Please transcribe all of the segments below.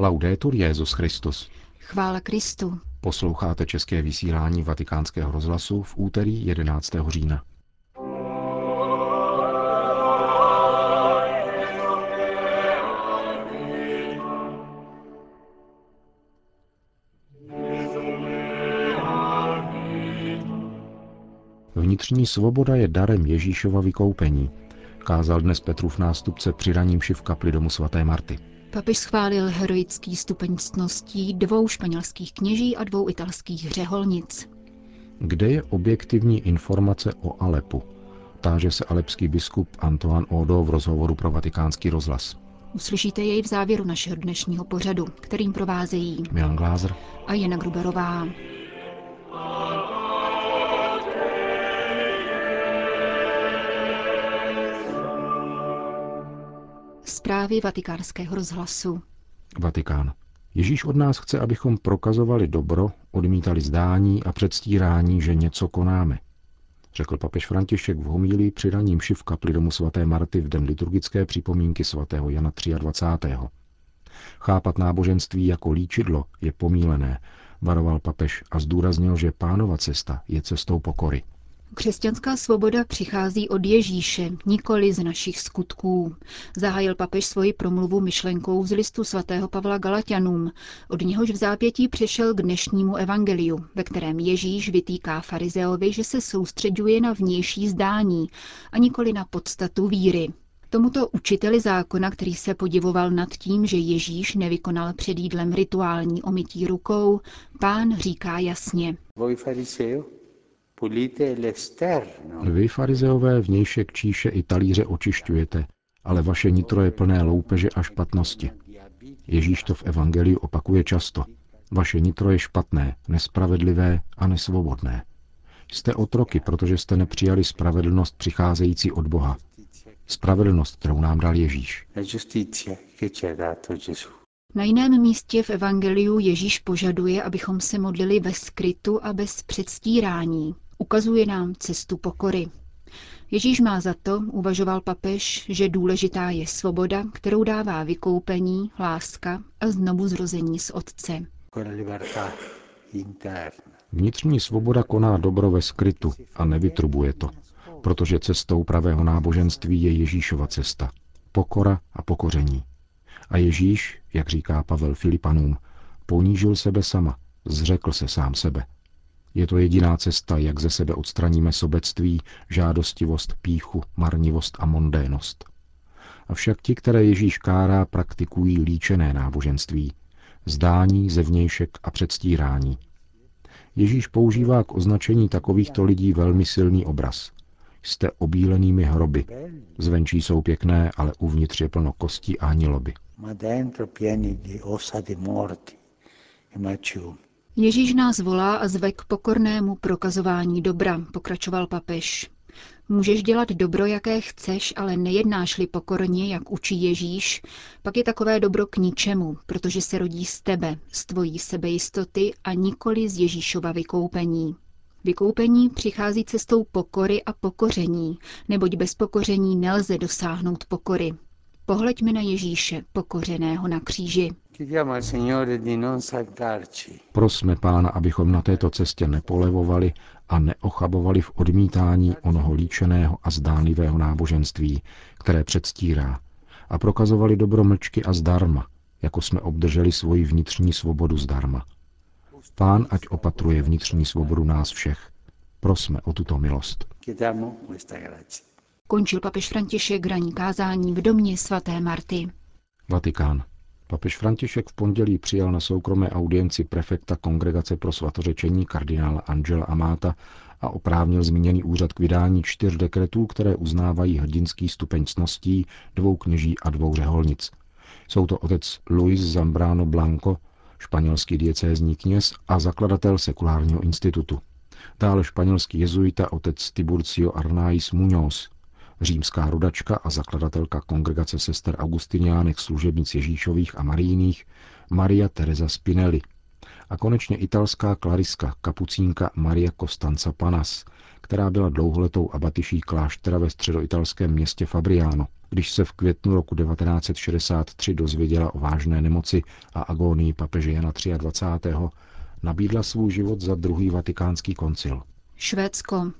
Laudetur Jezus Christus. Chvála Kristu. Posloucháte české vysílání Vatikánského rozhlasu v úterý 11. října. Vnitřní svoboda je darem Ježíšova vykoupení, kázal dnes Petrův nástupce při raním v kapli domu svaté Marty. Papež schválil heroický stupeň ctností dvou španělských kněží a dvou italských řeholnic. Kde je objektivní informace o Alepu? Táže se alepský biskup Antoine Odo v rozhovoru pro vatikánský rozhlas. Uslyšíte jej v závěru našeho dnešního pořadu, kterým provázejí Milan Glázer a Jana Gruberová. Zprávy vatikánského rozhlasu. Vatikán. Ježíš od nás chce, abychom prokazovali dobro, odmítali zdání a předstírání, že něco konáme. Řekl papež František v homílii při raním v kapli domu svaté Marty v den liturgické připomínky svatého Jana 23. Chápat náboženství jako líčidlo je pomílené, varoval papež a zdůraznil, že pánova cesta je cestou pokory. Křesťanská svoboda přichází od Ježíše, nikoli z našich skutků. Zahájil papež svoji promluvu myšlenkou z listu svatého Pavla Galatianům, od něhož v zápětí přešel k dnešnímu evangeliu, ve kterém Ježíš vytýká farizeovi, že se soustředuje na vnější zdání a nikoli na podstatu víry. Tomuto učiteli zákona, který se podivoval nad tím, že Ježíš nevykonal před jídlem rituální omytí rukou, pán říká jasně. Vy, farizeové, vnějšek číše i talíře očišťujete, ale vaše nitro je plné loupeže a špatnosti. Ježíš to v Evangeliu opakuje často. Vaše nitro je špatné, nespravedlivé a nesvobodné. Jste otroky, protože jste nepřijali spravedlnost přicházející od Boha. Spravedlnost, kterou nám dal Ježíš. Na jiném místě v Evangeliu Ježíš požaduje, abychom se modlili ve skrytu a bez předstírání. Ukazuje nám cestu pokory. Ježíš má za to, uvažoval papež, že důležitá je svoboda, kterou dává vykoupení, láska a znovu zrození z Otce. Vnitřní svoboda koná dobro ve skrytu a nevytrubuje to, protože cestou pravého náboženství je Ježíšova cesta. Pokora a pokoření. A Ježíš, jak říká Pavel Filipanům, ponížil sebe sama, zřekl se sám sebe. Je to jediná cesta, jak ze sebe odstraníme sobectví, žádostivost, píchu, marnivost a mondénost. Avšak ti, které Ježíš kárá, praktikují líčené náboženství, zdání, zevnějšek a předstírání. Ježíš používá k označení takovýchto lidí velmi silný obraz. Jste obílenými hroby. Zvenčí jsou pěkné, ale uvnitř je plno kostí a hniloby ma dentro pieni di ossa di morti e maciumi. Ježíš nás volá a zve k pokornému prokazování dobra, pokračoval papež. Můžeš dělat dobro, jaké chceš, ale nejednáš-li pokorně, jak učí Ježíš, pak je takové dobro k ničemu, protože se rodí z tebe, z tvojí sebejistoty a nikoli z Ježíšova vykoupení. Vykoupení přichází cestou pokory a pokoření, neboť bez pokoření nelze dosáhnout pokory. Pohleďme na Ježíše, pokořeného na kříži. Prosme Pána, abychom na této cestě nepolevovali a neochabovali v odmítání onoho líčeného a zdánlivého náboženství, které předstírá, a prokazovali dobro mlčky a zdarma, jako jsme obdrželi svoji vnitřní svobodu zdarma. Pán ať opatruje vnitřní svobodu nás všech. Prosme o tuto milost. Končil papež František raní kázání v domě svaté Marty. Vatikán. Papež František v pondělí přijal na soukromé audienci prefekta Kongregace pro svatořečení kardinála Angela Amáta a oprávnil zmíněný úřad k vydání čtyř dekretů, které uznávají hrdinský stupeň cností dvou kněží a dvou řeholnic. Jsou to otec Luis Zambrano Blanco, španělský diecézní kněz a zakladatel sekulárního institutu. Dále španělský jezuita otec Tiburcio Arnais Muñoz, římská rodačka a zakladatelka kongregace sester Augustiniánek služebnic Ježíšových a Marijných Maria Teresa Spinelli A konečně italská klariska, kapucínka Maria Costanza Panas, která byla dlouholetou abatyší kláštera ve středoitalském městě Fabriano. Když se v květnu roku 1963 dozvěděla o vážné nemoci a agónii papeže Jana 23. nabídla svůj život za druhý vatikánský koncil. Švédsko.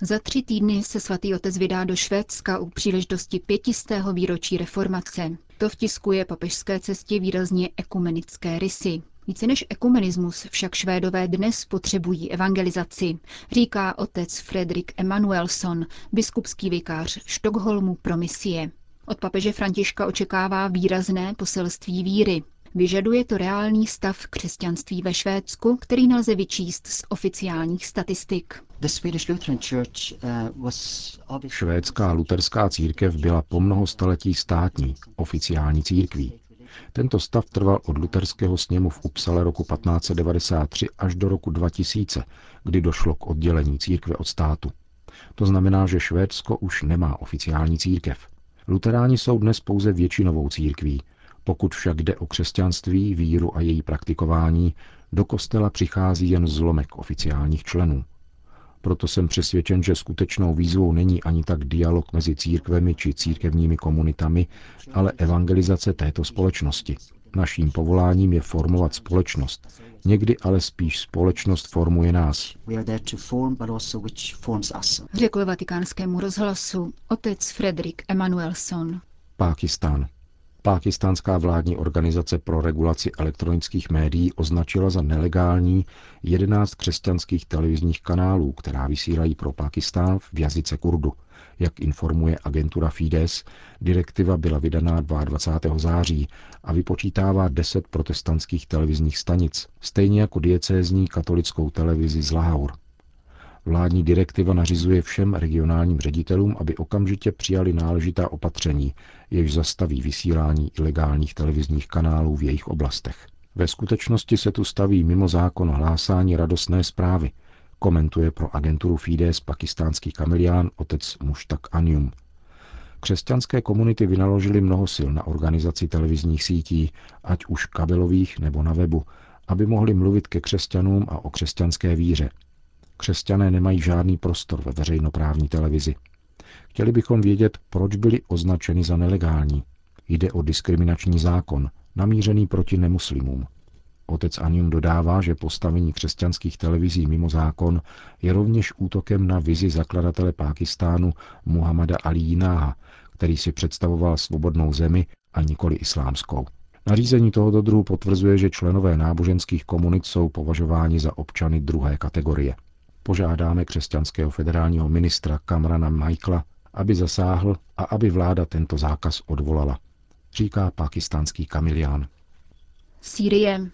Za tři týdny se svatý otec vydá do Švédska u příležitosti pětistého výročí reformace. To vtiskuje papežské cestě výrazně ekumenické rysy. Více než ekumenismus však Švédové dnes potřebují evangelizaci, říká otec Fredrik Emanuelson, biskupský vikář Štokholmu pro misie. Od papeže Františka očekává výrazné poselství víry. Vyžaduje to reálný stav křesťanství ve Švédsku, který nelze vyčíst z oficiálních statistik. Uh, Švédská luterská církev byla po mnoho staletí státní, oficiální církví. Tento stav trval od luterského sněmu v Upsale roku 1593 až do roku 2000, kdy došlo k oddělení církve od státu. To znamená, že Švédsko už nemá oficiální církev. Luteráni jsou dnes pouze většinovou církví. Pokud však jde o křesťanství, víru a její praktikování, do kostela přichází jen zlomek oficiálních členů. Proto jsem přesvědčen, že skutečnou výzvou není ani tak dialog mezi církvemi či církevními komunitami, ale evangelizace této společnosti. Naším povoláním je formovat společnost. Někdy ale spíš společnost formuje nás. Řekl vatikánskému rozhlasu otec Fredrik Emanuelson. Pákistán. Pákistánská vládní organizace pro regulaci elektronických médií označila za nelegální 11 křesťanských televizních kanálů, která vysílají pro Pákistán v jazyce kurdu. Jak informuje agentura Fides, direktiva byla vydaná 22. září a vypočítává 10 protestantských televizních stanic, stejně jako diecézní katolickou televizi z Lahaur. Vládní direktiva nařizuje všem regionálním ředitelům, aby okamžitě přijali náležitá opatření, jež zastaví vysílání ilegálních televizních kanálů v jejich oblastech. Ve skutečnosti se tu staví mimo zákon hlásání radostné zprávy, komentuje pro agenturu Fides pakistánský kamilián otec Muštak Anium. Křesťanské komunity vynaložily mnoho sil na organizaci televizních sítí, ať už kabelových nebo na webu, aby mohli mluvit ke křesťanům a o křesťanské víře – Křesťané nemají žádný prostor ve veřejnoprávní televizi. Chtěli bychom vědět, proč byli označeni za nelegální. Jde o diskriminační zákon, namířený proti nemuslimům. Otec Anium dodává, že postavení křesťanských televizí mimo zákon je rovněž útokem na vizi zakladatele Pákistánu Muhammada Ali Jináha, který si představoval svobodnou zemi a nikoli islámskou. Nařízení tohoto druhu potvrzuje, že členové náboženských komunit jsou považováni za občany druhé kategorie. Požádáme křesťanského federálního ministra Kamrana Michaela, aby zasáhl a aby vláda tento zákaz odvolala, říká pakistánský kamilián. Sýrie.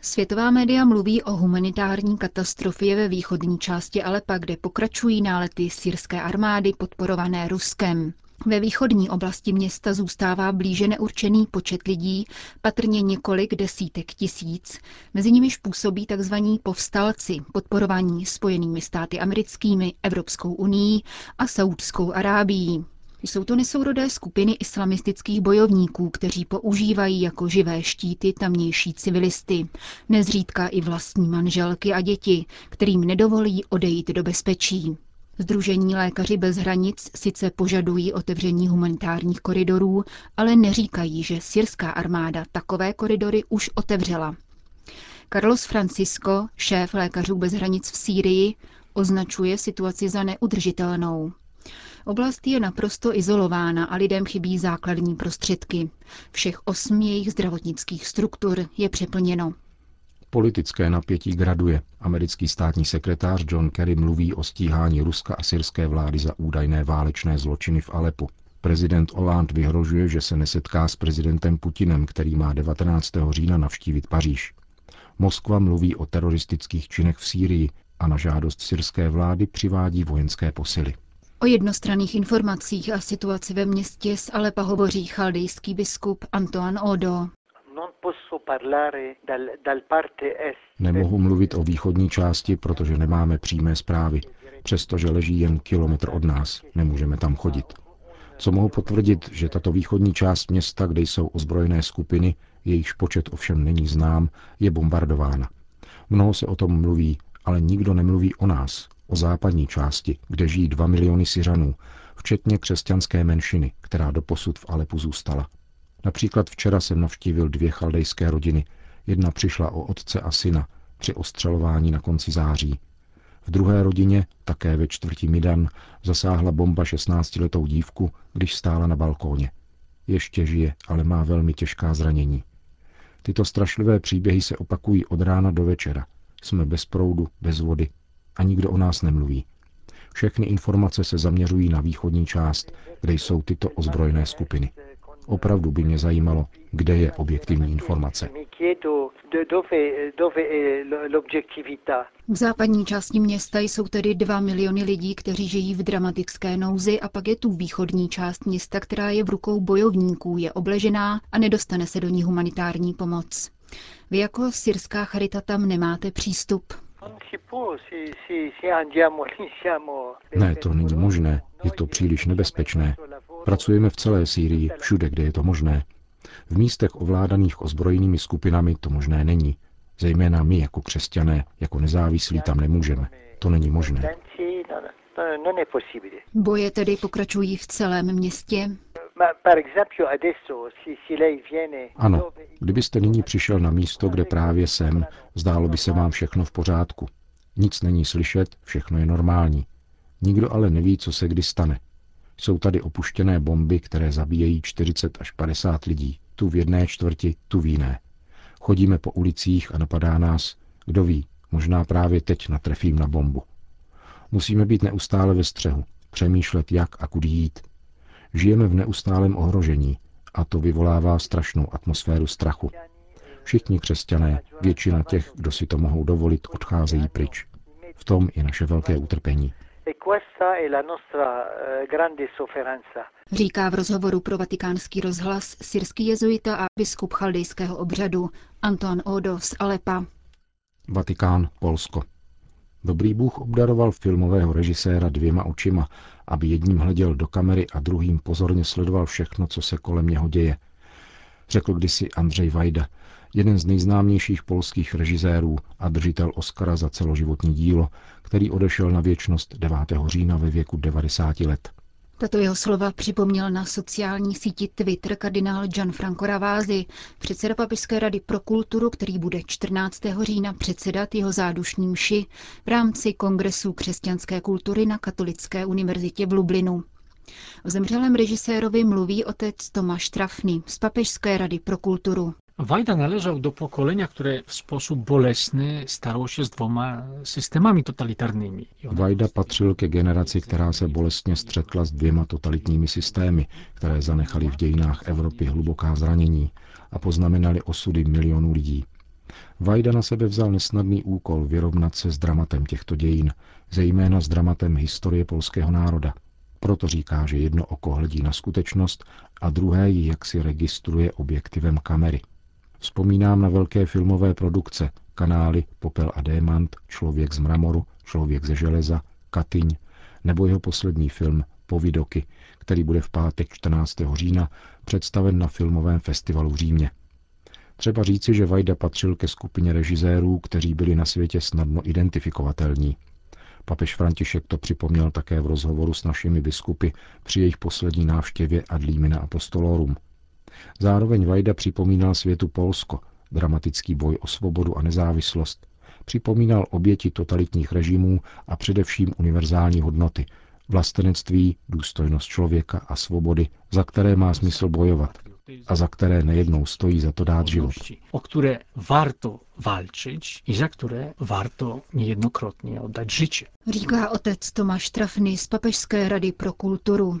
Světová média mluví o humanitární katastrofě ve východní části Alepa, kde pokračují nálety syrské armády podporované Ruskem. Ve východní oblasti města zůstává blíže neurčený počet lidí, patrně několik desítek tisíc. Mezi nimiž působí tzv. povstalci, podporovaní spojenými státy americkými, Evropskou unii a Saudskou Arábií. Jsou to nesourodé skupiny islamistických bojovníků, kteří používají jako živé štíty tamnější civilisty, nezřídka i vlastní manželky a děti, kterým nedovolí odejít do bezpečí. Združení Lékaři bez hranic sice požadují otevření humanitárních koridorů, ale neříkají, že syrská armáda takové koridory už otevřela. Carlos Francisco, šéf Lékařů bez hranic v Sýrii, označuje situaci za neudržitelnou. Oblast je naprosto izolována a lidem chybí základní prostředky. Všech osm jejich zdravotnických struktur je přeplněno. Politické napětí graduje. Americký státní sekretář John Kerry mluví o stíhání Ruska a syrské vlády za údajné válečné zločiny v Alepu. Prezident Hollande vyhrožuje, že se nesetká s prezidentem Putinem, který má 19. října navštívit Paříž. Moskva mluví o teroristických činech v Sýrii a na žádost syrské vlády přivádí vojenské posily. O jednostranných informacích a situaci ve městě z Alepa hovoří chaldejský biskup Antoine Odo. Nemohu mluvit o východní části, protože nemáme přímé zprávy, přestože leží jen kilometr od nás, nemůžeme tam chodit. Co mohu potvrdit, že tato východní část města, kde jsou ozbrojené skupiny, jejichž počet ovšem není znám, je bombardována. Mnoho se o tom mluví, ale nikdo nemluví o nás, o západní části, kde žijí dva miliony Syřanů, včetně křesťanské menšiny, která doposud v Alepu zůstala. Například včera jsem navštívil dvě chaldejské rodiny. Jedna přišla o otce a syna při ostřelování na konci září. V druhé rodině, také ve čtvrtí Midan, zasáhla bomba 16-letou dívku, když stála na balkóně. Ještě žije, ale má velmi těžká zranění. Tyto strašlivé příběhy se opakují od rána do večera. Jsme bez proudu, bez vody a nikdo o nás nemluví. Všechny informace se zaměřují na východní část, kde jsou tyto ozbrojené skupiny. Opravdu by mě zajímalo, kde je objektivní informace. V západní části města jsou tedy dva miliony lidí, kteří žijí v dramatické nouzi a pak je tu východní část města, která je v rukou bojovníků, je obležená a nedostane se do ní humanitární pomoc. Vy jako syrská charita tam nemáte přístup. Ne, to není možné. Je to příliš nebezpečné. Pracujeme v celé Sýrii, všude, kde je to možné. V místech ovládaných ozbrojenými skupinami to možné není. Zejména my jako křesťané, jako nezávislí tam nemůžeme. To není možné. Boje tedy pokračují v celém městě. Ano, kdybyste nyní přišel na místo, kde právě jsem, zdálo by se vám všechno v pořádku. Nic není slyšet, všechno je normální. Nikdo ale neví, co se kdy stane. Jsou tady opuštěné bomby, které zabíjejí 40 až 50 lidí. Tu v jedné čtvrti, tu v jiné. Chodíme po ulicích a napadá nás, kdo ví, možná právě teď natrefím na bombu. Musíme být neustále ve střehu, přemýšlet, jak a kudy jít. Žijeme v neustálém ohrožení a to vyvolává strašnou atmosféru strachu. Všichni křesťané, většina těch, kdo si to mohou dovolit, odcházejí pryč. V tom je naše velké utrpení. E eh, Říká v rozhovoru pro vatikánský rozhlas syrský jezuita a biskup chaldejského obřadu Anton Odo z Alepa. Vatikán, Polsko. Dobrý Bůh obdaroval filmového režiséra dvěma očima, aby jedním hleděl do kamery a druhým pozorně sledoval všechno, co se kolem něho děje. Řekl kdysi Andřej Vajda, jeden z nejznámějších polských režisérů a držitel Oscara za celoživotní dílo, který odešel na věčnost 9. října ve věku 90 let. Tato jeho slova připomněl na sociální síti Twitter kardinál Gianfranco Ravázy, předseda Papežské rady pro kulturu, který bude 14. října předsedat jeho zádušní mši v rámci Kongresu křesťanské kultury na Katolické univerzitě v Lublinu. O zemřelém režisérovi mluví otec Tomáš Trafny z Papežské rady pro kulturu. Wajda należał do pokolenia, które w sposób bolesny starało się z dwoma systemami totalitarnymi. Vajda patřil ke generaci, která se bolestně střetla s dvěma totalitními systémy, které zanechaly v dějinách Evropy hluboká zranění a poznamenaly osudy milionů lidí. Vajda na sebe vzal nesnadný úkol vyrovnat se s dramatem těchto dějin, zejména s dramatem historie polského národa. Proto říká, že jedno oko hledí na skutečnost a druhé ji jaksi registruje objektivem kamery. Vzpomínám na velké filmové produkce, kanály Popel a Démant, Člověk z mramoru, Člověk ze železa, Katyň, nebo jeho poslední film Povidoky, který bude v pátek 14. října představen na filmovém festivalu v Římě. Třeba říci, že Vajda patřil ke skupině režisérů, kteří byli na světě snadno identifikovatelní. Papež František to připomněl také v rozhovoru s našimi biskupy při jejich poslední návštěvě Ad Limina Apostolorum – Zároveň Vajda připomínal světu Polsko, dramatický boj o svobodu a nezávislost, připomínal oběti totalitních režimů a především univerzální hodnoty, vlastenectví, důstojnost člověka a svobody, za které má smysl bojovat a za které nejednou stojí za to dát život. O které warto walczyć i za které warto niejednokrotnie oddać życie. Říká otec Tomáš Trafny z Papežské rady pro kulturu.